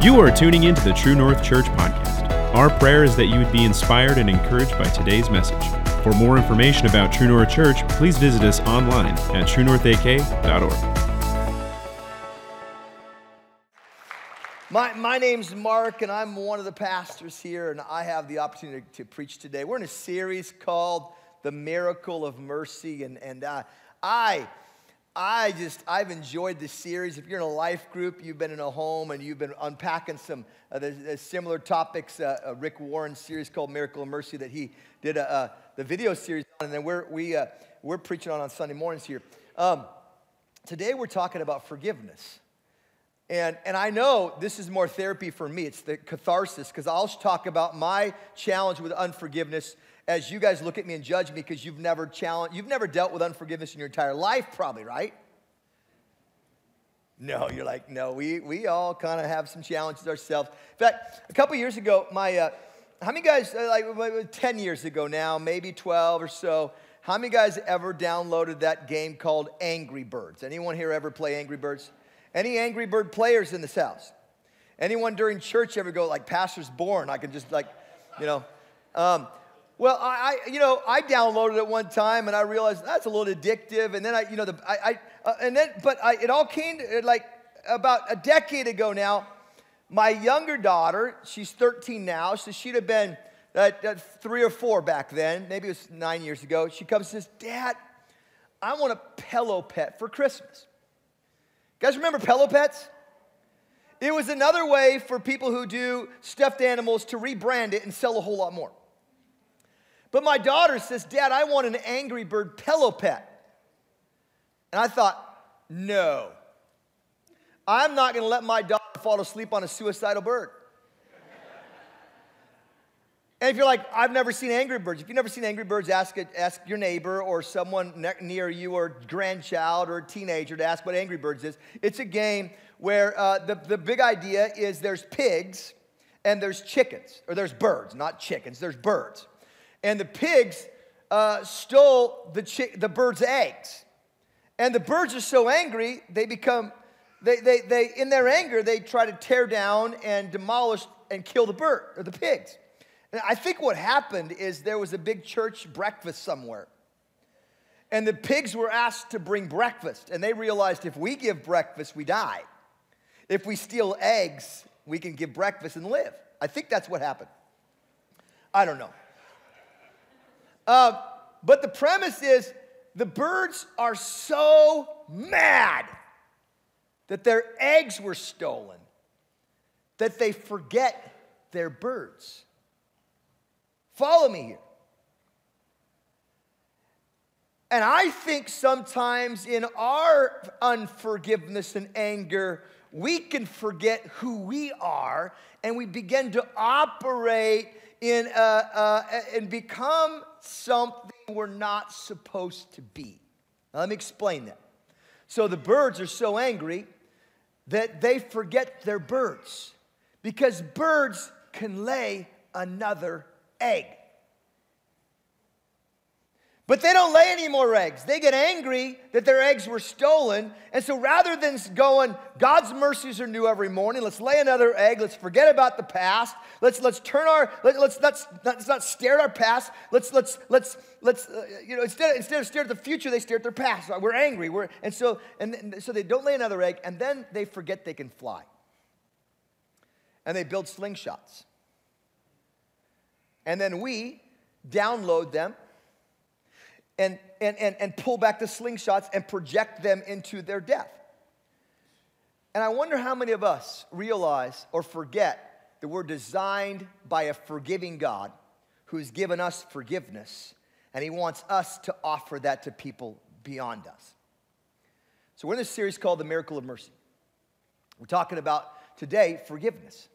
You are tuning in to the True North Church podcast. Our prayer is that you would be inspired and encouraged by today's message. For more information about True North Church, please visit us online at truenorthak.org. My, my name's Mark, and I'm one of the pastors here, and I have the opportunity to preach today. We're in a series called The Miracle of Mercy, and, and uh, I I just, I've enjoyed this series. If you're in a life group, you've been in a home and you've been unpacking some uh, similar topics, uh, uh, Rick Warren's series called Miracle of Mercy that he did a, uh, the video series on, and then we're, we, uh, we're preaching on on Sunday mornings here. Um, today we're talking about forgiveness. And, and I know this is more therapy for me. It's the catharsis, because I'll talk about my challenge with unforgiveness as you guys look at me and judge me because you've never challenged, you've never dealt with unforgiveness in your entire life, probably, right? No, you're like, no, we, we all kind of have some challenges ourselves. In fact, a couple years ago, my, uh, how many guys, uh, like 10 years ago now, maybe 12 or so, how many guys ever downloaded that game called Angry Birds? Anyone here ever play Angry Birds? Any Angry Bird players in this house? Anyone during church ever go like Pastor's Born? I can just like, you know. Um, well, I, you know, I downloaded it one time and I realized that's a little addictive. And then I, you know, the, I, I uh, and then, but I, it all came to, like about a decade ago now. My younger daughter, she's 13 now, so she'd have been uh, uh, three or four back then. Maybe it was nine years ago. She comes and says, "Dad, I want a pillow pet for Christmas." You guys remember pillow pets? It was another way for people who do stuffed animals to rebrand it and sell a whole lot more. But my daughter says, Dad, I want an Angry Bird pillow pet. And I thought, no. I'm not to let my daughter fall asleep on a suicidal bird. and if you're like, I've never seen Angry Birds, if you've never seen Angry Birds, ask, it, ask your neighbor or someone near you or grandchild or teenager to ask what Angry Birds is. It's a game where uh, the, the big idea is there's pigs and there's chickens, or there's birds, not chickens, there's birds and the pigs uh, stole the, the bird's eggs. And the birds are so angry, they become, they, they, they, in their anger, they try to tear down and demolish and kill the bird or the pigs. And I think what happened is there was a big church breakfast somewhere. And the pigs were asked to bring breakfast. And they realized if we give breakfast, we die. If we steal eggs, we can give breakfast and live. I think that's what happened. I don't know. Uh, but the premise is the birds are so mad that their eggs were stolen that they forget they're birds. Follow me here. And I think sometimes in our unforgiveness and anger, we can forget who we are and we begin to operate in, uh, uh, and become something we're not supposed to be. Now, let me explain that. So the birds are so angry that they forget they're birds because birds can lay another egg. But they don't lay any more eggs. They get angry that their eggs were stolen. And so rather than going, God's mercies are new every morning, let's lay another egg, let's forget about the past, let's, let's turn our, let, us let's, let's not stare at our past, let's, let's, let's, let's uh, you know, instead, instead of stare at the future, they stare at their past. We're angry. We're, and, so, and, and so they don't lay another egg, and then they forget they can fly. And they build slingshots. And then we download them and, and, and, and pull back the slingshots and project them into their death. And I wonder how many of us realize or forget that we're designed by a forgiving God who's given us forgiveness, and He wants us to offer that to people beyond us. So, we're in this series called The Miracle of Mercy. We're talking about today forgiveness.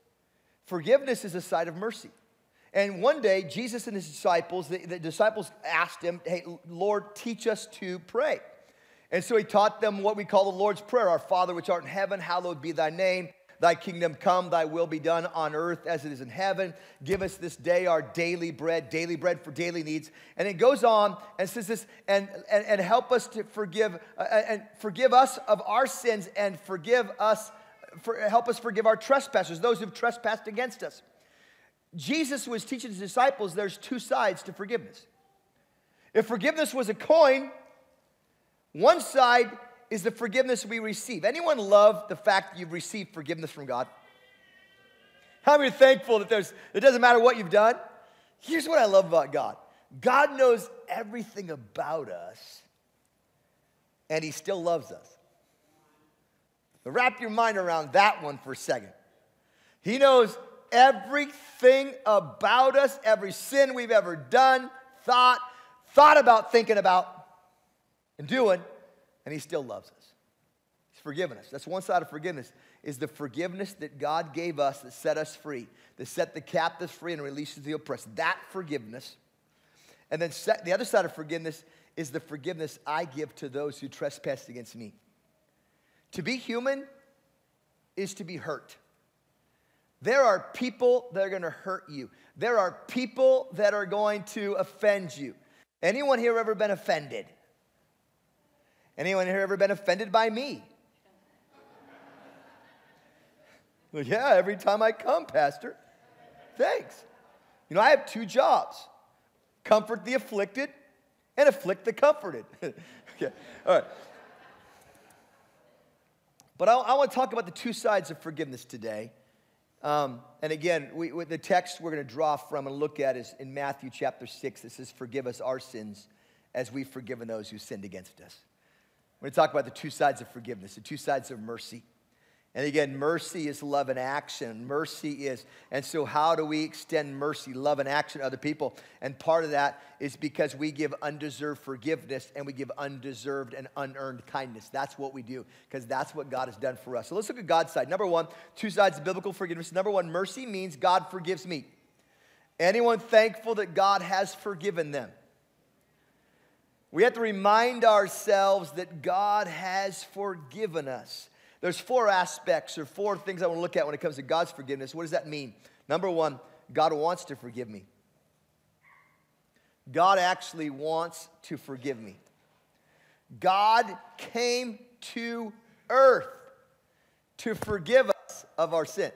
Forgiveness is a side of mercy. And one day, Jesus and his disciples, the, the, disciples asked him, Hey, Lord, teach us to pray. And so he taught them what we call the Lord's Prayer Our Father, which art in heaven, hallowed be thy name. Thy kingdom come, thy will be done on earth as it is in heaven. Give us this day our daily bread, daily bread for daily needs. And it goes on and says this, and, and, and help us to forgive, uh, and forgive us of our sins and forgive us for, help us forgive our trespassers, those who've trespassed against us. Jesus was teaching his disciples there's two sides to forgiveness. If forgiveness was a coin, one side is the forgiveness we receive. Anyone love the fact that you've received forgiveness from God? How many are thankful that there's, it doesn't matter what you've done? Here's what I love about God God knows everything about us, and He still loves us. Wrap your mind around that one for a second. He knows everything about us, every sin we've ever done, thought, thought about, thinking about, and doing, and He still loves us. He's forgiven us. That's one side of forgiveness, is the forgiveness that God gave us that set us free, that set the captives free and releases the oppressed. That forgiveness. And then the other side of forgiveness is the forgiveness I give to those who trespass against me. To be human is to be hurt. There are people that are going to hurt you. There are people that are going to offend you. Anyone here ever been offended? Anyone here ever been offended by me? well, yeah, every time I come, Pastor. Thanks. You know, I have two jobs comfort the afflicted and afflict the comforted. okay, all right. But I, I want to talk about the two sides of forgiveness today. Um, and again, we, the text we're going to draw from and look at is in Matthew chapter 6. It says, Forgive us our sins as we've forgiven those who sinned against us. We're going to talk about the two sides of forgiveness, the two sides of mercy. And again, mercy is love in action. Mercy is, and so how do we extend mercy, love in action to other people? And part of that is because we give undeserved forgiveness and we give undeserved and unearned kindness. That's what we do, because that's what God has done for us. So let's look at God's side. Number one, two sides of biblical forgiveness. Number one, mercy means God forgives me. Anyone thankful that God has forgiven them? We have to remind ourselves that God has forgiven us. There's four aspects or four things I want to look at when it comes to God's forgiveness. What does that mean? Number one, God wants to forgive me. God actually wants to forgive me. God came to earth to forgive us of our sins.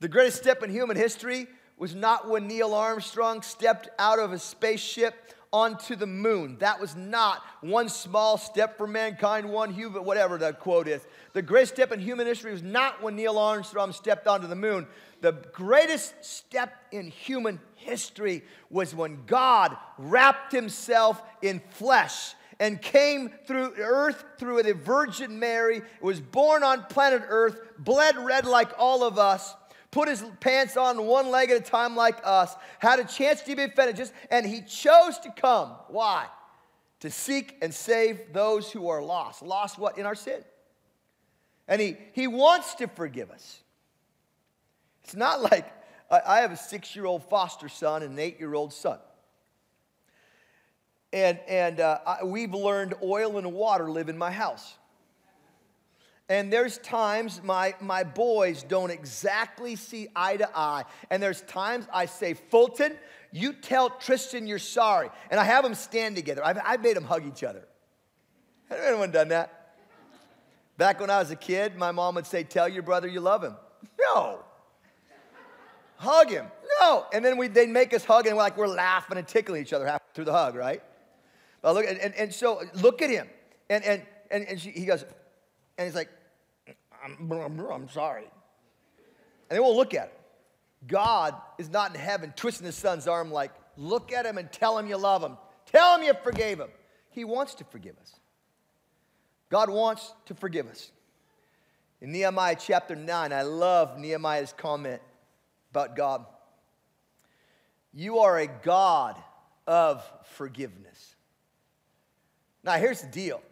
The greatest step in human history was not when Neil Armstrong stepped out of a spaceship onto the moon. That was not one small step for mankind, one human, whatever that quote is. The greatest step in human history was not when Neil Armstrong stepped onto the moon. The greatest step in human history was when God wrapped himself in flesh and came through earth through the Virgin Mary, was born on planet Earth, bled red like all of us, put his pants on one leg at a time like us, had a chance to be offended, just, and he chose to come. Why? To seek and save those who are lost. Lost what? In our sin. And he, he wants to forgive us. It's not like I, I have a six year old foster son and an eight year old son. And, and uh, I, we've learned oil and water live in my house. And there's times my, my boys don't exactly see eye to eye. And there's times I say, Fulton, you tell Tristan you're sorry. And I have them stand together. I've, I've made them hug each other. Has anyone done that? Back when I was a kid, my mom would say, Tell your brother you love him. No. hug him. No. And then we, they'd make us hug, and we're like we're laughing and tickling each other half through the hug, right? But look, and, and, and so look at him. And, and, and, and she, he goes, and he's like, I'm, I'm sorry. And they won't look at it. God is not in heaven twisting his son's arm like, look at him and tell him you love him. Tell him you forgave him. He wants to forgive us. God wants to forgive us. In Nehemiah chapter 9, I love Nehemiah's comment about God. You are a God of forgiveness. Now, here's the deal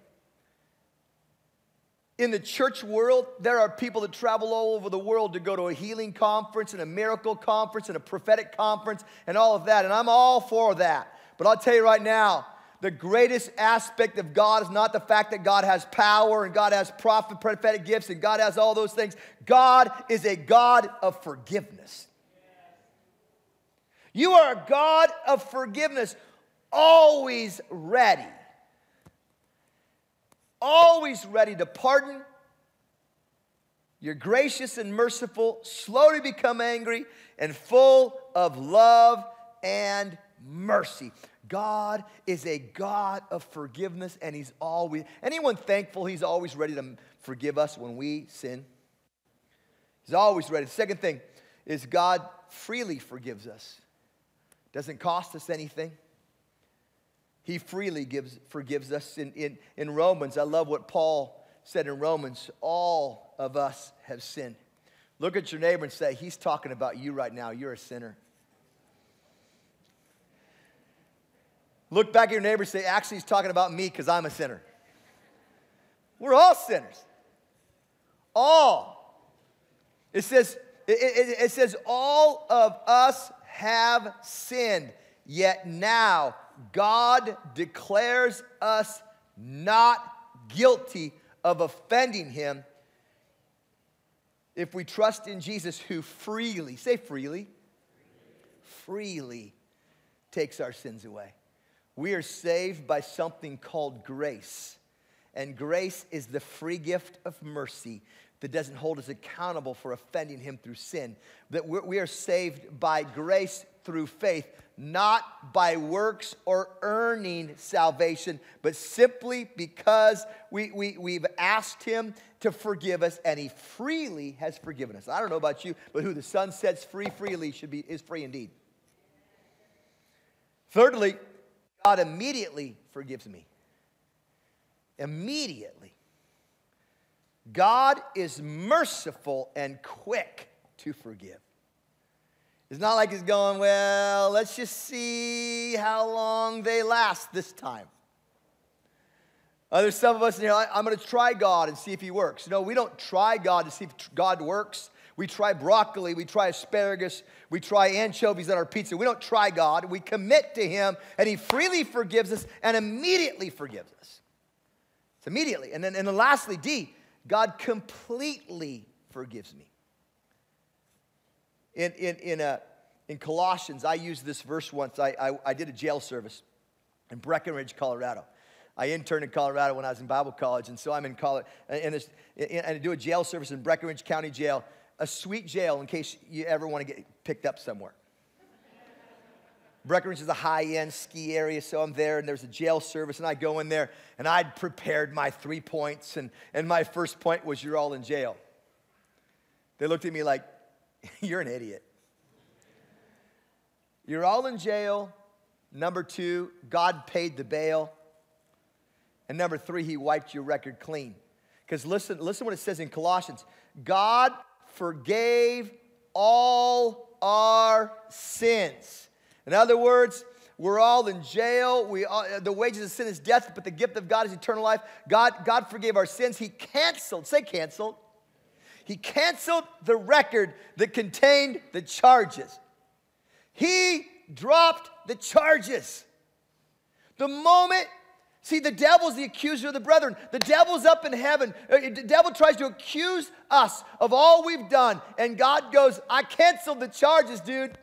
in the church world, there are people that travel all over the world to go to a healing conference and a miracle conference and a prophetic conference and all of that. And I'm all for that. But I'll tell you right now, the greatest aspect of God is not the fact that God has power and God has prophet, prophetic gifts and God has all those things. God is a God of forgiveness. You are a God of forgiveness, always ready always ready to pardon, You're gracious and merciful, slow to become angry, and full of love and mercy. God is a God of forgiveness, and He's always, anyone thankful He's always ready to forgive us when we sin? He's always ready. The second thing is God freely forgives us. Doesn't cost us anything. He freely gives, forgives us. In, in, in Romans, I love what Paul said in Romans, all of us have sinned. Look at your neighbor and say, He's talking about you right now. You're a sinner. Look back at your neighbor and say, Actually, he's talking about me because I'm a sinner. We're all sinners. All. It says, it, it, it says, all of us have sinned, yet now God declares us not guilty of offending him if we trust in Jesus who freely, say freely, freely takes our sins away. We are saved by something called grace. And grace is the free gift of mercy that doesn't hold us accountable for offending him through sin. That we are saved by grace through faith, not by works or earning salvation, but simply because we, we, we've asked him to forgive us and he freely has forgiven us. I don't know about you, but who the Son sets free freely should be, is free indeed. Thirdly, God immediately forgives me. Immediately. God is merciful and quick to forgive. It's not like he's going, well, let's just see how long they last this time. Uh, there's some of us in here, I'm going to try God and see if he works. No, we don't try God to see if God works. We try broccoli, we try asparagus, we try anchovies on our pizza. We don't try God. We commit to him, and he freely forgives us and immediately forgives us. It's immediately. And then, and then lastly, D, God completely forgives me. In, in, in, a, in Colossians, I used this verse once. I, I, I did a jail service in Breckenridge, Colorado. I interned in Colorado when I was in Bible college, and so I'm in college, and, this, and I do a jail service in Breckenridge County Jail, a sweet jail in case you ever want to get picked up somewhere. Breckenridge is a high end ski area, so I'm there, and there's a jail service, and I go in there, and I'd prepared my three points, and, and my first point was, You're all in jail. They looked at me like, You're an idiot. You're all in jail. Number two, God paid the bail. And number three, He wiped your record clean. Because listen, listen what it says in Colossians God forgave all our sins. In other words, we're all in jail. We all, the wages of sin is death, but the gift of God is eternal life. God, God forgave our sins. He canceled, say canceled. He canceled the record that contained the charges. He dropped the charges. The moment See, the devil's the accuser of the brethren. The devil's up in heaven. Uh, the devil tries to accuse us of all we've done. And God goes, I canceled the charges, dude.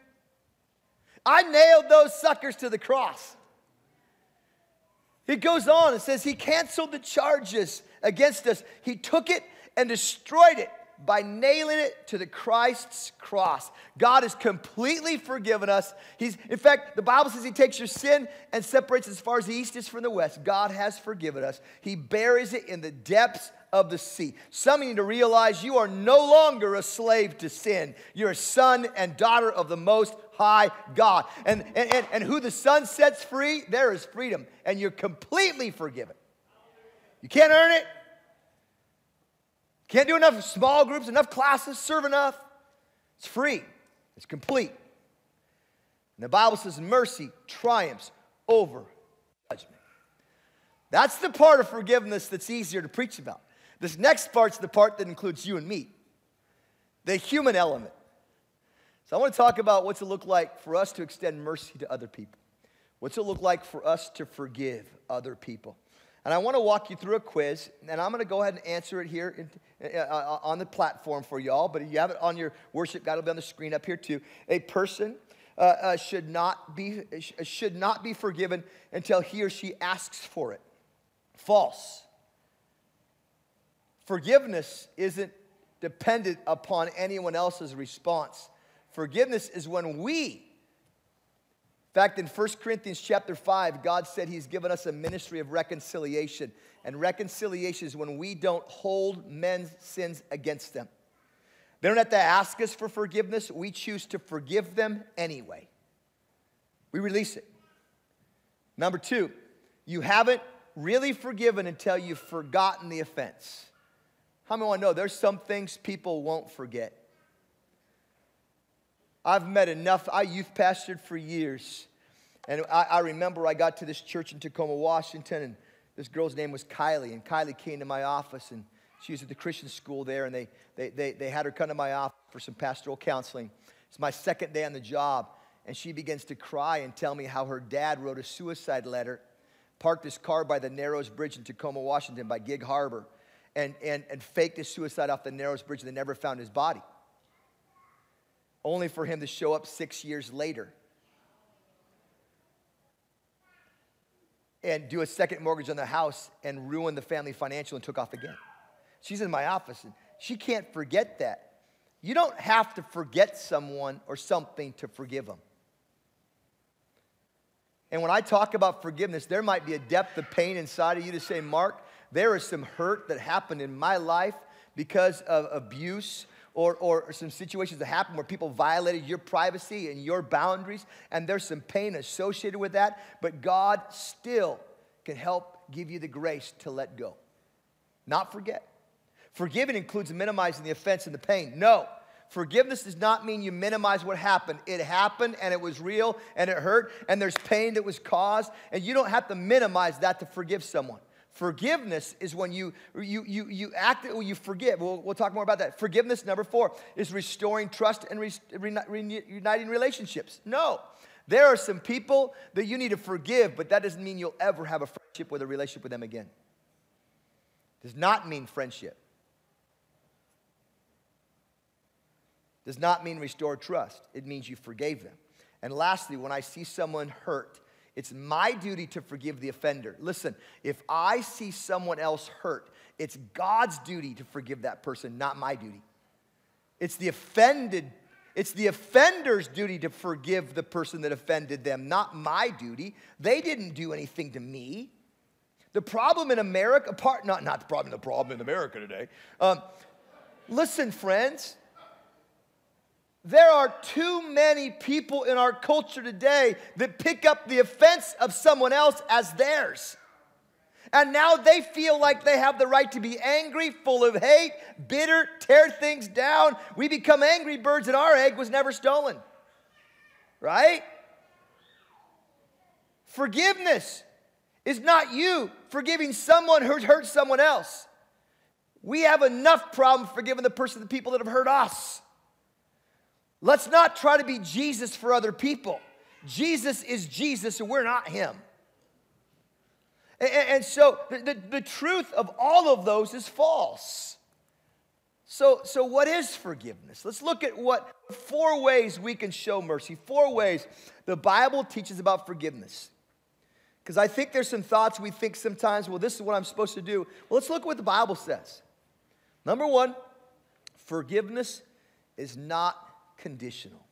I nailed those suckers to the cross. He goes on and says, He canceled the charges against us. He took it and destroyed it by nailing it to the Christ's cross. God has completely forgiven us. He's, in fact, the Bible says He takes your sin and separates as far as the east is from the west. God has forgiven us. He buries it in the depths of the sea. Some need to realize you are no longer a slave to sin. You're a son and daughter of the Most High God. And, and, and, and who the Son sets free, there is freedom. And you're completely forgiven. You can't earn it. Can't do enough small groups, enough classes, serve enough. It's free, it's complete. And the Bible says mercy triumphs over judgment. That's the part of forgiveness that's easier to preach about. This next part's the part that includes you and me, the human element. So I want to talk about what's it look like for us to extend mercy to other people. What's it look like for us to forgive other people? And I want to walk you through a quiz, and I'm going to go ahead and answer it here in, uh, uh, on the platform for y'all, but you have it on your worship guide, it'll be on the screen up here too. A person uh, uh, should, not be, should not be forgiven until he or she asks for it. False. Forgiveness isn't dependent upon anyone else's response. Forgiveness is when we, fact, in 1 Corinthians chapter 5, God said He's given us a ministry of reconciliation. And reconciliation is when we don't hold men's sins against them. They don't have to ask us for forgiveness, we choose to forgive them anyway. We release it. Number two, you haven't really forgiven until you've forgotten the offense. How many want to know there's some things people won't forget? I've met enough, I youth pastored for years. And I, I, remember I got to this church in Tacoma, Washington, and this girl's name was Kylie. And Kylie came to my office, and she was at the Christian school there, and they, they, they, they had her come to my office for some pastoral counseling. It's my second day on the job, and she begins to cry and tell me how her dad wrote a suicide letter, parked his car by the Narrows Bridge in Tacoma, Washington, by Gig Harbor and, and, and faked his suicide off the Narrows Bridge and they never found his body. Only for him to show up six years later and do a second mortgage on the house and ruin the family financial and took off again. She's in my office and she can't forget that. You don't have to forget someone or something to forgive them. And when I talk about forgiveness, there might be a depth of pain inside of you to say, Mark, there is some hurt that happened in my life because of abuse or, or some situations that happened where people violated your privacy and your boundaries, and there's some pain associated with that, but God still can help give you the grace to let go, not forget. Forgiving includes minimizing the offense and the pain. No, forgiveness does not mean you minimize what happened. It happened and it was real and it hurt and there's pain that was caused, and you don't have to minimize that to forgive someone. Forgiveness is when you, you, you, you act, well, you forgive. We'll, we'll talk more about that. Forgiveness, number four, is restoring trust and re, re, reuniting relationships. No. There are some people that you need to forgive, but that doesn't mean you'll ever have a friendship with a relationship with them again. Does not mean friendship. Does not mean restore trust. It means you forgave them. And lastly, when I see someone hurt, it's my duty to forgive the offender. Listen, if I see someone else hurt, it's God's duty to forgive that person, not my duty. It's the offended it's the offender's duty to forgive the person that offended them, not my duty. They didn't do anything to me. The problem in America, part not not the problem, the problem in America today. Um, listen, friends, there are too many people in our culture today that pick up the offense of someone else as theirs. And now they feel like they have the right to be angry, full of hate, bitter, tear things down. We become angry birds, and our egg was never stolen. Right? Forgiveness is not you forgiving someone who hurt someone else. We have enough problem forgiving the person, the people that have hurt us. Let's not try to be Jesus for other people. Jesus is Jesus, and we're not him. And, and so the, the, the truth of all of those is false. So, so, what is forgiveness? Let's look at what four ways we can show mercy. Four ways the Bible teaches about forgiveness. Because I think there's some thoughts we think sometimes, well, this is what I'm supposed to do. Well, let's look at what the Bible says. Number one, forgiveness is not conditional.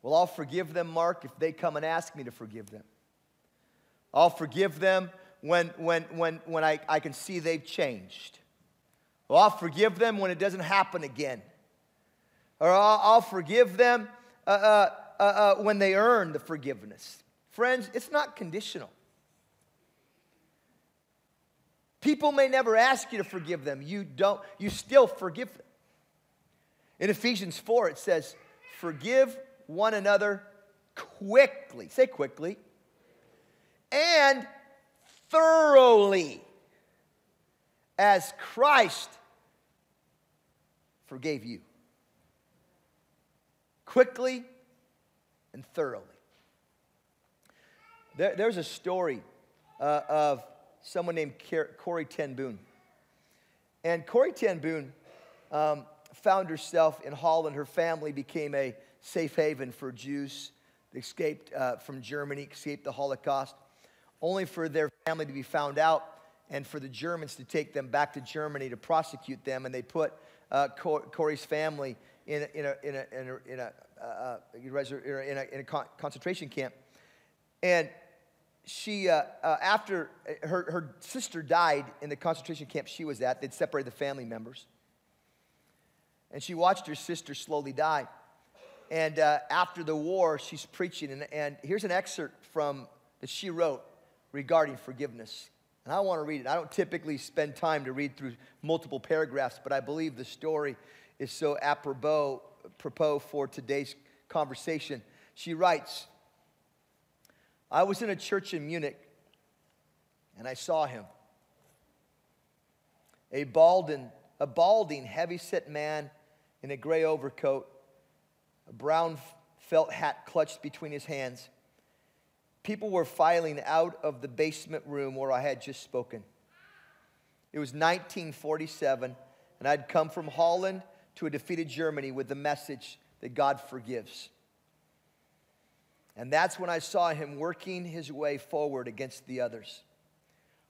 Well, I'll forgive them, Mark, if they come and ask me to forgive them. I'll forgive them when, when, when, when I, I can see they've changed. Well, I'll forgive them when it doesn't happen again. Or I'll, I'll forgive them uh, uh, uh, uh when they earn the forgiveness. Friends, it's not conditional. People may never ask you to forgive them. You don't, you still forgive them. In Ephesians 4, it says, Forgive one another quickly. Say quickly. And thoroughly, as Christ forgave you. Quickly and thoroughly. There, there's a story uh, of someone named Corrie Ten Boom. And Corrie Ten Boom um, found herself in Holland. Her family became a safe haven for Jews. Escaped uh, from Germany, escaped the Holocaust, only for their family to be found out and for the Germans to take them back to Germany to prosecute them. And they put uh, Corrie's family in a, uh, concentration camp. And she, uh, uh, after her, her sister died in the concentration camp she was at, they'd separated the family members. And she watched her sister slowly die. And uh, after the war, she's preaching. And, and here's an excerpt from that she wrote regarding forgiveness. And I want to read it. I don't typically spend time to read through multiple paragraphs, but I believe the story is so apropos, apropos for today's conversation. She writes I was in a church in Munich and I saw him. A balding, a balding, heavy set man in a gray overcoat, a brown felt hat clutched between his hands. People were filing out of the basement room where I had just spoken. It was 1947, and I'd come from Holland to a defeated Germany with the message that God forgives. And that's when I saw him working his way forward against the others.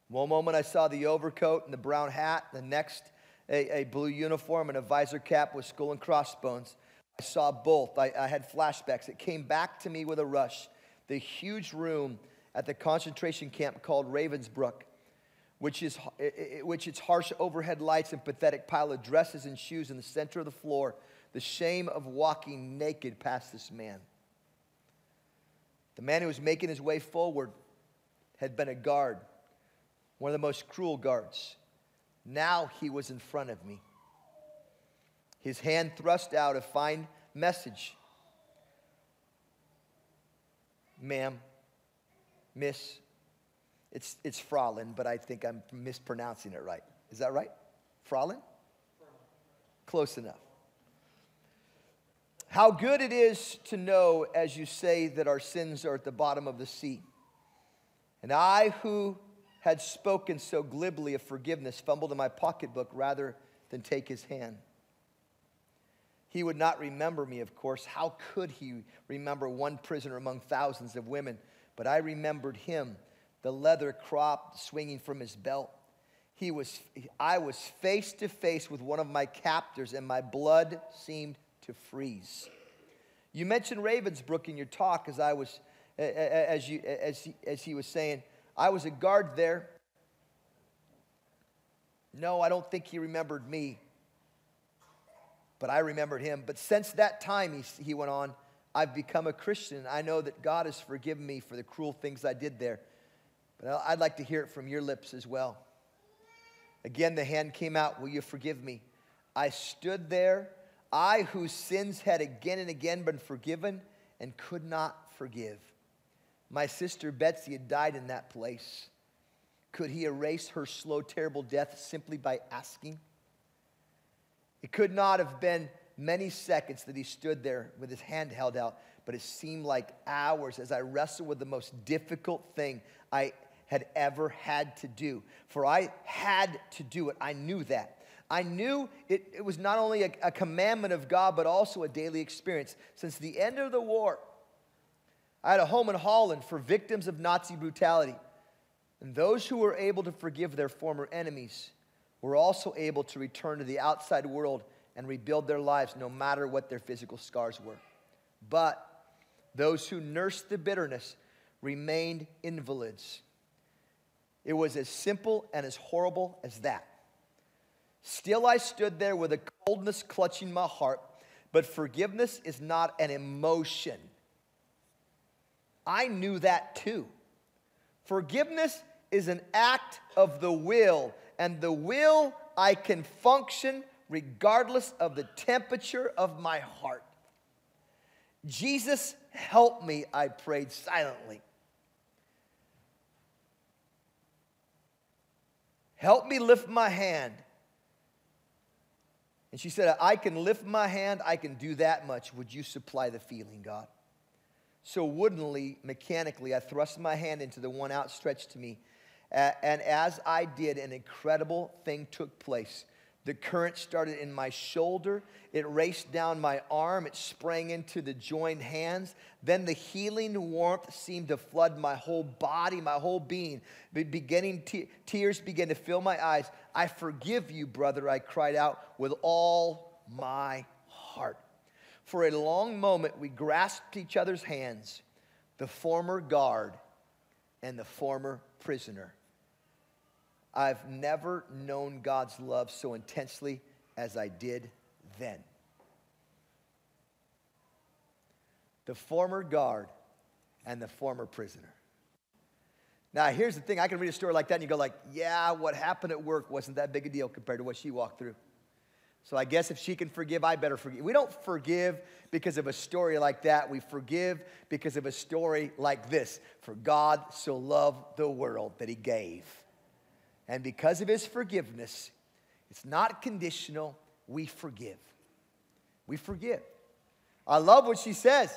One moment I saw the overcoat and the brown hat, the next, a, a blue uniform and a visor cap with skull and crossbones. I saw both. I, I had flashbacks. It came back to me with a rush. The huge room at the concentration camp called Ravensbrück, which is which its harsh overhead lights and pathetic pile of dresses and shoes in the center of the floor, the shame of walking naked past this man. The man who was making his way forward had been a guard, one of the most cruel guards. Now he was in front of me his hand thrust out a fine message. Ma'am, miss, it's, it's Fraulein, but I think I'm mispronouncing it right. Is that right? Fraulein? Close enough. How good it is to know, as you say, that our sins are at the bottom of the sea. And I, who had spoken so glibly of forgiveness, fumbled in my pocketbook rather than take his hand. He would not remember me, of course. How could he remember one prisoner among thousands of women? But I remembered him, the leather crop swinging from his belt. He was, I was face to face with one of my captors, and my blood seemed to freeze. You mentioned Ravensbrück in your talk as I was, as, you, as, he, as he was saying, I was a guard there. No, I don't think he remembered me but I remembered him. But since that time, he, he went on, I've become a Christian. I know that God has forgiven me for the cruel things I did there. But I'd like to hear it from your lips as well. Again, the hand came out, Will you forgive me? I stood there, I whose sins had again and again been forgiven and could not forgive. My sister Betsy had died in that place. Could he erase her slow, terrible death simply by asking? It could not have been many seconds that he stood there with his hand held out, but it seemed like hours as I wrestled with the most difficult thing I had ever had to do. For I had to do it. I knew that. I knew it, it was not only a, a commandment of God, but also a daily experience. Since the end of the war, I had a home in Holland for victims of Nazi brutality. And those who were able to forgive their former enemies were also able to return to the outside world and rebuild their lives no matter what their physical scars were. But those who nursed the bitterness remained invalids. It was as simple and as horrible as that. Still, I stood there with a coldness clutching my heart, but forgiveness is not an emotion. I knew that too. Forgiveness is an act of the will and the will I can function regardless of the temperature of my heart. Jesus, help me, I prayed silently. Help me lift my hand. And she said, I can lift my hand, I can do that much. Would you supply the feeling, God? So woodenly, mechanically, I thrust my hand into the one outstretched to me and as I did, an incredible thing took place. The current started in my shoulder. It raced down my arm. It sprang into the joined hands. Then the healing warmth seemed to flood my whole body, my whole being. Beginning te- tears began to fill my eyes. I forgive you, brother, I cried out with all my. For a long moment, we grasped each other's hands, the former guard and the former prisoner. I've never known God's love so intensely as I did then. The former guard and the former prisoner. Now, here's the thing I can read a story like that and you go like, yeah, what happened at work wasn't that big a deal compared to what she walked through. So I guess if she can forgive, I better forgive. We don't forgive because of a story like that. We forgive because of a story like this. For God so loved the world that he gave and because of his forgiveness, it's not conditional, we forgive. We forgive. I love what she says.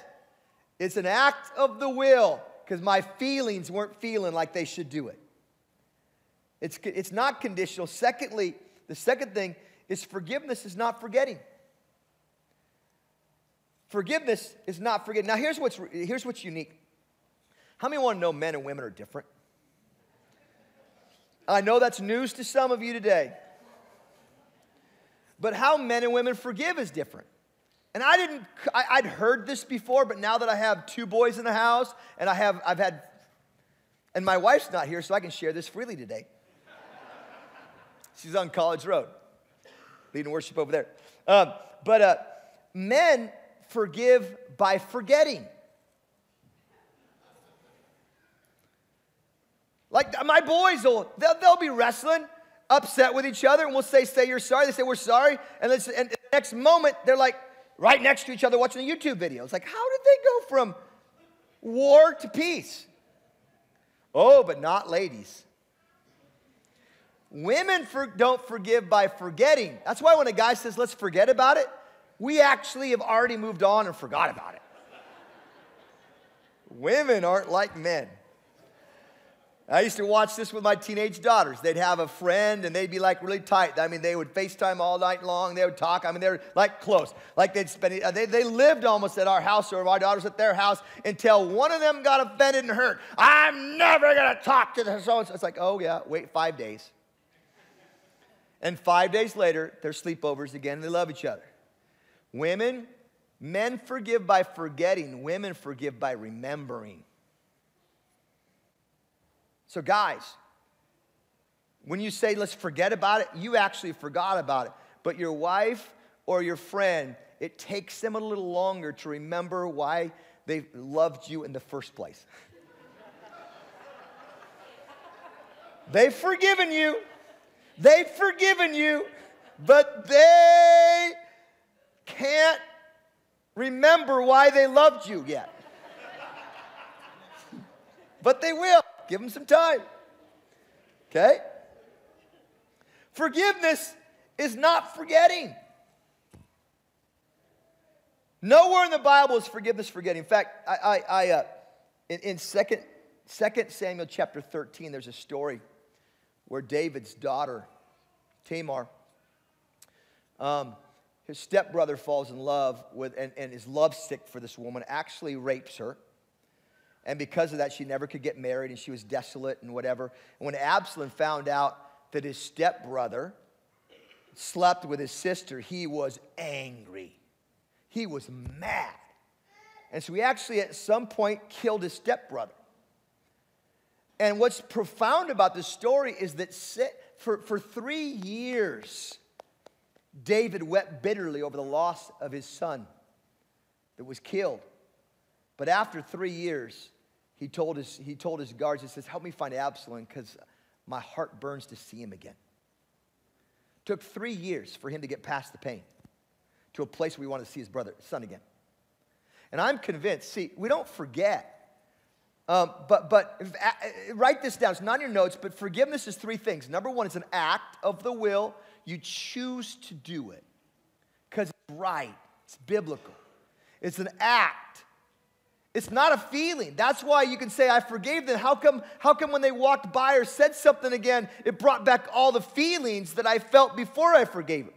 It's an act of the will because my feelings weren't feeling like they should do it. It's, it's not conditional. Secondly, the second thing is forgiveness is not forgetting. Forgiveness is not forgetting. Now, here's what's, here's what's unique. How many want to know men and women are different? I know that's news to some of you today. But how men and women forgive is different. And I didn't, I, would heard this before, but now that I have two boys in the house and I have, I've had, and my wife's not here, so I can share this freely today. She's on College Road, leading worship over there. Um, but uh, men forgive by forgetting. Like my boys will, they'll, they'll be wrestling, upset with each other, and we'll say, say you're sorry. They say, we're sorry. And, and the next moment, they're like right next to each other watching a YouTube video. It's like, how did they go from war to peace? Oh, but not ladies. Women for, don't forgive by forgetting. That's why when a guy says, let's forget about it, we actually have already moved on and forgot about it. Women aren't like men. I used to watch this with my teenage daughters. They'd have a friend and they'd be like really tight. I mean, they would FaceTime all night long. They would talk. I mean, they were like close. Like they'd spend, uh, they, they lived almost at our house or my daughters at their house until one of them got offended and hurt. I'm never going to talk to the so. It's like, oh, yeah, wait five days. And five days later, they're sleepovers again they love each other. Women, men forgive by forgetting, women forgive by remembering. So, guys, when you say let's forget about it, you actually forgot about it. But your wife or your friend, it takes them a little longer to remember why they loved you in the first place. They've forgiven you. They've forgiven you, but they can't remember why they loved you yet. but they will. Give them some time. Okay? Forgiveness is not forgetting. Nowhere in the Bible is forgiveness forgetting. In fact, I, I, I uh, in, in second, 2 Samuel chapter 13, there's a story where David's daughter, Tamar, um, his stepbrother falls in love with and, and is lovesick for this woman, actually rapes her. And because of that, she never could get married and she was desolate and whatever. And when Absalom found out that his stepbrother slept with his sister, he was angry. He was mad. And so he actually, at some point, killed his stepbrother. And what's profound about this story is that for, for three years, David wept bitterly over the loss of his son that was killed. But after three years, he told his, he told his guards, he says, Help me find Absalom because my heart burns to see him again. Took three years for him to get past the pain to a place where he wanted to see his brother, son again. And I'm convinced, see, we don't forget. Um, but but uh, write this down. It's not in your notes, but forgiveness is three things. Number one, it's an act of the will. You choose to do it because it's right, it's biblical. It's an act It's not a feeling. That's why you can say, I forgave them. How come, how come when they walked by or said something again, it brought back all the feelings that I felt before I forgave them?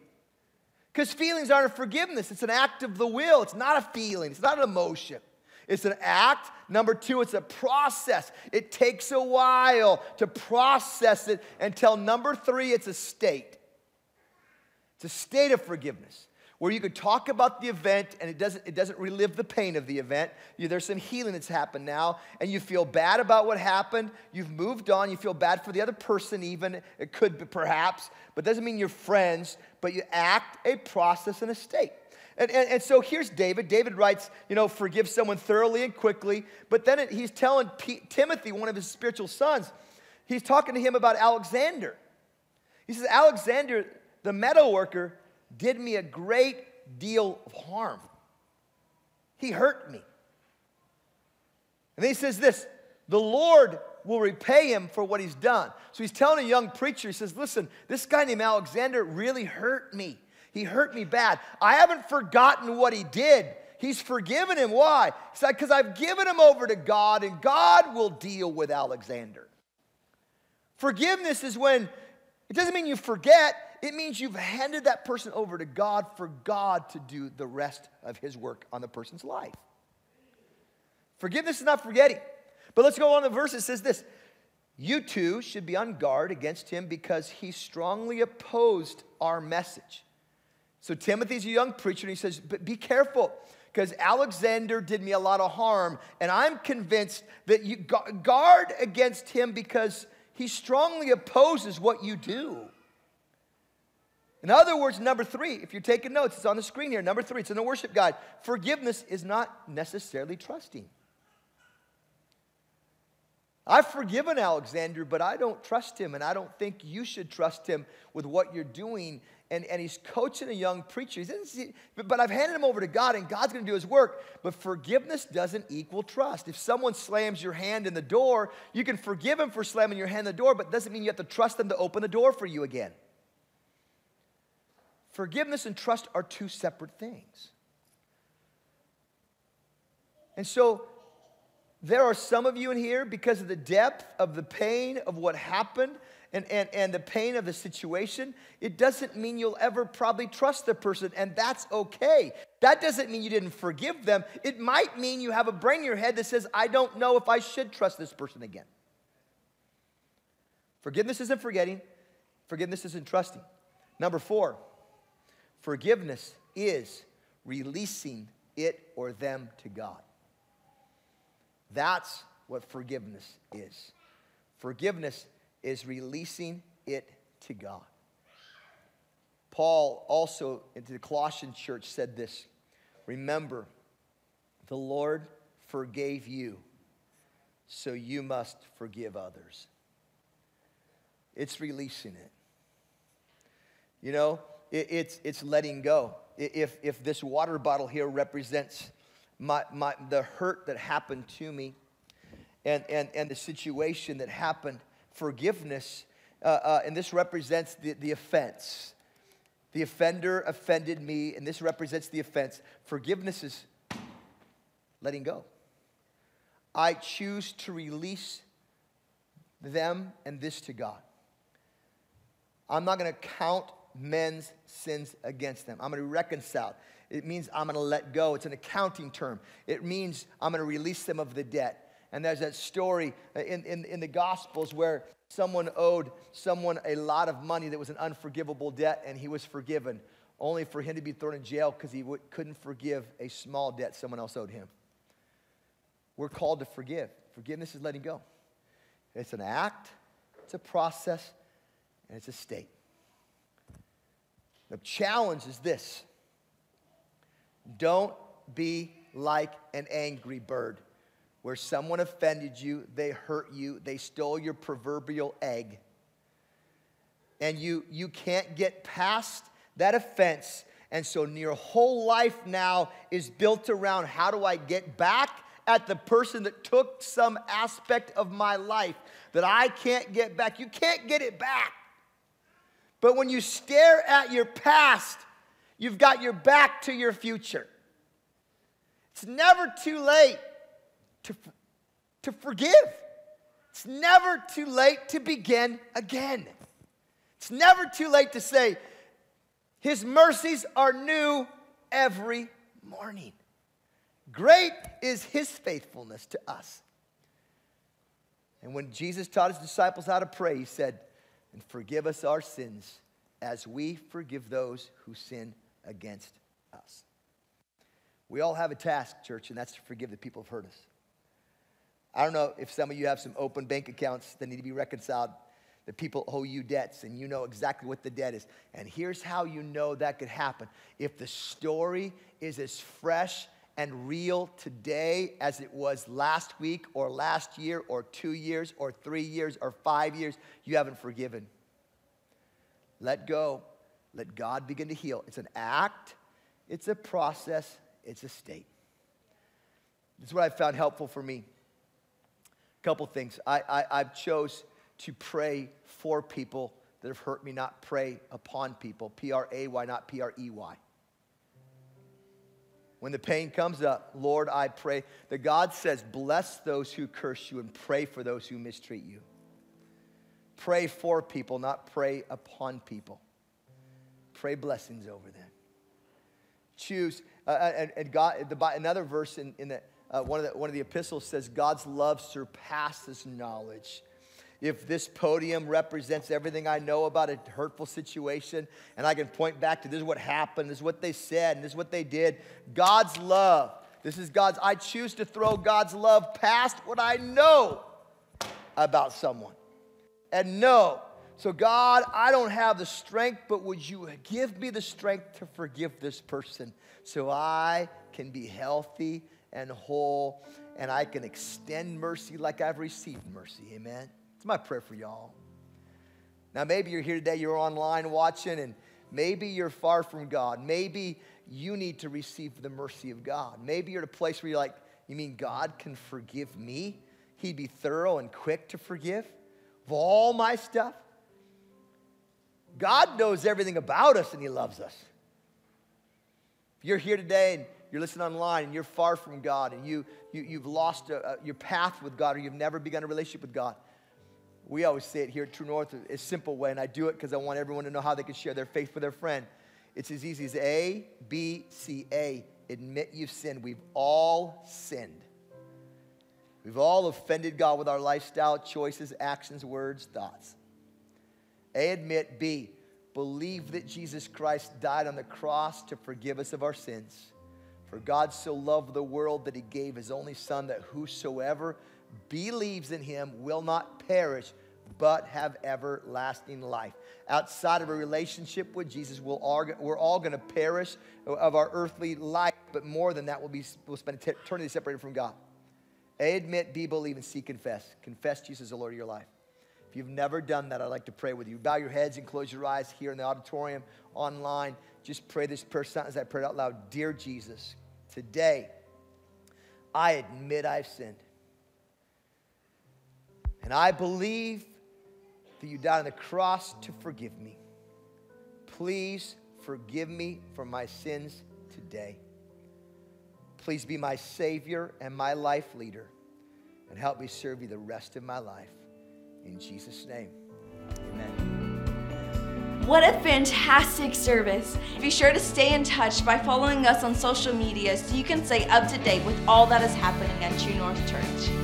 Because feelings aren't a forgiveness, it's an act of the will. It's not a feeling, it's not an emotion. It's an act. Number two, it's a process. It takes a while to process it until number three, it's a state. It's a state of forgiveness where you could talk about the event and it doesn't, it doesn't relive the pain of the event. You, there's some healing that's happened now, and you feel bad about what happened. You've moved on. You feel bad for the other person, even. It could be perhaps, but doesn't mean you're friends, but you act a process and a state. And, and, and, so here's David. David writes, you know, forgive someone thoroughly and quickly. But then it, he's telling P- Timothy, one of his spiritual sons, he's talking to him about Alexander. He says, Alexander, the metal worker, did me a great deal of harm. He hurt me. And then he says this the Lord will repay him for what he's done. So he's telling a young preacher, he says, Listen, this guy named Alexander really hurt me. He hurt me bad. I haven't forgotten what he did. He's forgiven him. Why? He said, Because I've given him over to God, and God will deal with Alexander. Forgiveness is when it doesn't mean you forget, it means you've handed that person over to God for God to do the rest of his work on the person's life. Forgiveness is not forgetting. But let's go on the verse. It says this You too should be on guard against him because he strongly opposed our message. So Timothy's a young preacher, and he says, But be careful because Alexander did me a lot of harm, and I'm convinced that you guard against him because he strongly opposes what you do. In other words, number three, if you're taking notes, it's on the screen here. Number three, it's in the worship guide. Forgiveness is not necessarily trusting. I've forgiven Alexander, but I don't trust him, and I don't think you should trust him with what you're doing. And, and he's coaching a young preacher. He says, but, I've handed him over to God, and God's going to do his work. But forgiveness doesn't equal trust. If someone slams your hand in the door, you can forgive him for slamming your hand in the door, but it doesn't mean you have to trust them to open the door for you again. Forgiveness and trust are two separate things. And so there are some of you in here because of the depth of the pain of what happened and, and, and the pain of the situation, it doesn't mean you'll ever probably trust the person, and that's okay. That doesn't mean you didn't forgive them. It might mean you have a brain in your head that says, I don't know if I should trust this person again. Forgiveness isn't forgetting, forgiveness isn't trusting. Number four, Forgiveness is releasing it or them to God. That's what forgiveness is. Forgiveness is releasing it to God. Paul also into the Colossian church said this Remember, the Lord forgave you, so you must forgive others. It's releasing it. You know, it, it's, it's letting go. If, if this water bottle here represents my, my, the hurt that happened to me and, and, and the situation that happened, forgiveness, uh, uh, and this represents the, the offense. The offender offended me, and this represents the offense. Forgiveness is letting go. I choose to release them and this to God. I'm not going to count men's sins against them. I'm going to reconcile. It means I'm going to let go. It's an accounting term. It means I'm going to release them of the debt. And there's that story uh, in, in, in the Gospels where someone owed someone a lot of money that was an unforgivable debt, and he was forgiven, only for him to be thrown in jail because he w- couldn't forgive a small debt someone else owed him. We're called to forgive. Forgiveness is letting go. It's an act, it's a process, and it's a state. The challenge is this don't be like an angry bird where someone offended you, they hurt you, they stole your proverbial egg. And you, you can't get past that offense. And so your whole life now is built around how do I get back at the person that took some aspect of my life that I can't get back. You can't get it back. But when you stare at your past, you've got your back to your future. It's never too late to, to forgive. It's never too late to begin again. It's never too late to say, His mercies are new every morning. Great is His faithfulness to us. And when Jesus taught His disciples how to pray, He said, And forgive us our sins as we forgive those who sin against us. We all have a task, church, and that's to forgive the people who've hurt us. I don't know if some of you have some open bank accounts that need to be reconciled. The people owe you debts, and you know exactly what the debt is. And here's how you know that could happen if the story is as fresh and real today as it was last week, or last year, or two years, or three years, or five years, you haven't forgiven. Let go. Let God begin to heal. It's an act, it's a process, it's a state. This is what I found helpful for me. Couple things. I, I, I've chose to pray for people that have hurt me, not pray upon people. P R A Y, not P R E Y. When the pain comes up, Lord, I pray that God says, Bless those who curse you and pray for those who mistreat you. Pray for people, not pray upon people. Pray blessings over them. Choose, uh, uh and, and, God, the, another verse in, in the, uh, one, of the, one of the epistles says, God's love surpasses knowledge. If this podium represents everything I know about a hurtful situation, and I can point back to this is what happened, this is what they said, and this is what they did, God's love, this is God's, I choose to throw God's love past what I know about someone. And know so, God, I don't have the strength, but would you give me the strength to forgive this person so I can be healthy and whole and I can extend mercy like I've received mercy? Amen. It's my prayer for y'all. Now, maybe you're here today, you're online watching, and maybe you're far from God. Maybe you need to receive the mercy of God. Maybe you're at a place where you're like, you mean God can forgive me? He'd be thorough and quick to forgive of all my stuff? God knows everything about us and He loves us. If you're here today and you're listening online and you're far from God and you, you, you've lost a, a, your path with God or you've never begun a relationship with God, we always say it here at True North a simple way, and I do it because I want everyone to know how they can share their faith with their friend. It's as easy as A, B, C, A. Admit you've sinned. We've all sinned. We've all offended God with our lifestyle, choices, actions, words, thoughts. A, admit. B, believe that Jesus Christ died on the cross to forgive us of our sins. For God so loved the world that he gave his only Son, that whosoever believes in him will not perish, but have everlasting life. Outside of a relationship with Jesus, we'll all, we're all going to perish of our earthly life, but more than that, we'll, be, we'll spend eternity separated from God. A, admit, B, believe, and C, confess. Confess Jesus as the Lord of your life. If you've never done that, I'd like to pray with you. Bow your heads and close your eyes here in the auditorium, online. Just pray this prayer as I pray it out loud. Dear Jesus, today I admit I've sinned. And I believe that you died on the cross to forgive me. Please forgive me for my sins today. Please be my Savior and my life leader and help me serve you the rest of my life. In Jesus' name, amen. What a fantastic service. Be sure to stay in touch by following us on social media so you can stay up to date with all that is happening at True North Church.